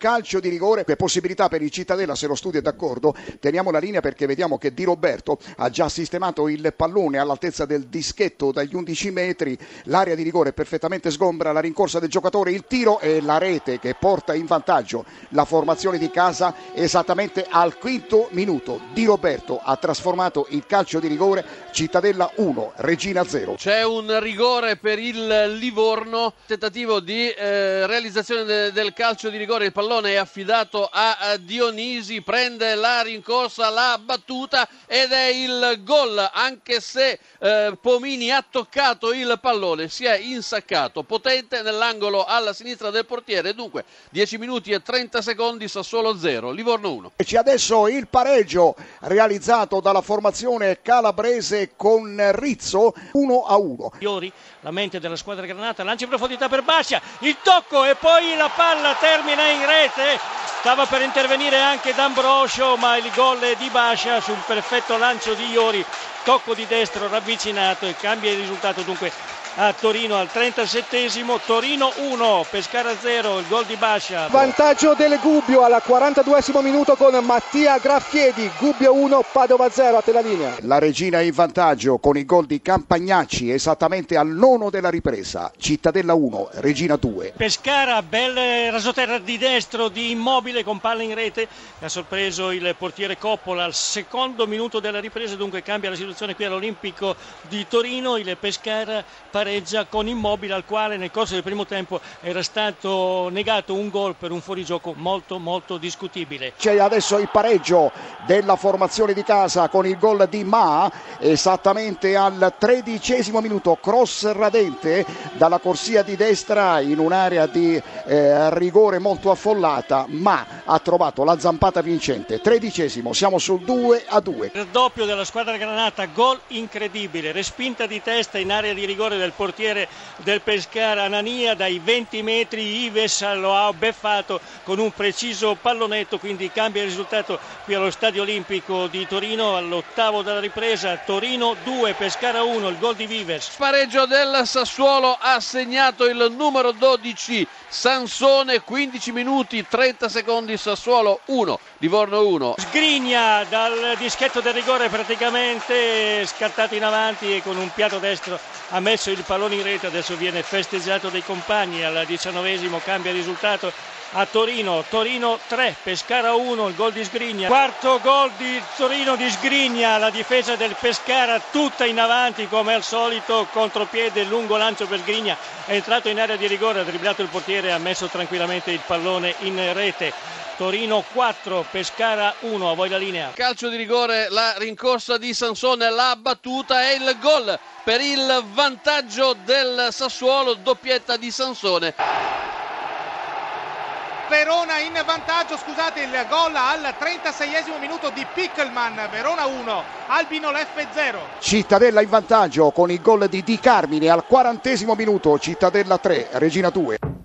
calcio di rigore, che possibilità per il Cittadella se lo studio è d'accordo. Teniamo la linea perché vediamo che Di Roberto ha già sistemato il pallone all'altezza del dischetto dagli 11 metri, l'area di rigore perfettamente sgombra, la rincorsa del giocatore, il tiro e la rete che porta in vantaggio la formazione di casa esattamente al quinto minuto. Di Roberto ha trasformato il calcio di rigore Cittadella 1, Regina 0. C'è un rigore per il Livorno, tentativo di eh, realizzazione de- del calcio di rigore, il pallone è affidato a, Dionisi, prende la rincorsa, la battuta ed è il gol, anche se eh, Pomini ha toccato il pallone, si è insaccato, potente nell'angolo alla sinistra del portiere, dunque 10 minuti e 30 secondi, Sassuolo 0, Livorno 1. E c'è adesso il pareggio realizzato dalla formazione calabrese con Rizzo 1 a 1. Iori, la mente della squadra granata, lancia in profondità per Bascia, il tocco e poi la palla termina in rete. Stava per intervenire anche D'Ambrosio, ma il gol di Bascia sul perfetto lancio di Iori, tocco di destro ravvicinato e cambia il risultato. Dunque a Torino al 37esimo, Torino 1, Pescara 0, il gol di Bascia. Vantaggio del Gubbio al 42esimo minuto con Mattia Graffiedi, Gubbio 1, Padova 0 a te la linea. La Regina in vantaggio con il gol di Campagnacci esattamente al nono della ripresa, Cittadella 1, Regina 2. Pescara, bel rasoterra di destro di Immobile con palla in rete, ha sorpreso il portiere Coppola al secondo minuto della ripresa, dunque cambia la situazione qui all'Olimpico di Torino, il Pescara pareggia con Immobile al quale nel corso del primo tempo era stato negato un gol per un fuorigioco molto molto discutibile. C'è adesso il pareggio della formazione di casa con il gol di Ma esattamente al tredicesimo minuto, cross radente dalla corsia di destra in un'area di eh, rigore molto affollata, Ma ha trovato la zampata vincente. Tredicesimo, siamo sul 2 a 2. Il doppio della squadra granata, gol incredibile, respinta di testa in area di rigore del portiere del Pescara Anania dai 20 metri Ives lo ha beffato con un preciso pallonetto quindi cambia il risultato qui allo Stadio Olimpico di Torino all'ottavo della ripresa Torino 2 Pescara 1 il gol di Vives Pareggio del Sassuolo ha segnato il numero 12 Sansone 15 minuti 30 secondi Sassuolo 1 Livorno 1 Sgrigna dal dischetto del rigore praticamente scattato in avanti e con un piatto destro ha messo il pallone in rete adesso viene festeggiato dai compagni al diciannovesimo cambia risultato a Torino, Torino 3, Pescara 1, il gol di Sgrigna, quarto gol di Torino di Sgrigna, la difesa del Pescara tutta in avanti come al solito, contropiede, lungo lancio per Sgrigna, è entrato in area di rigore, ha dribblato il portiere ha messo tranquillamente il pallone in rete. Torino 4, Pescara 1, a voi la linea. Calcio di rigore, la rincorsa di Sansone, la battuta e il gol per il vantaggio del Sassuolo, doppietta di Sansone. Verona in vantaggio, scusate il gol al 36esimo minuto di Pickelman, Verona 1, Albino Leffe 0. Cittadella in vantaggio con il gol di Di Carmine al quarantesimo minuto, Cittadella 3, Regina 2.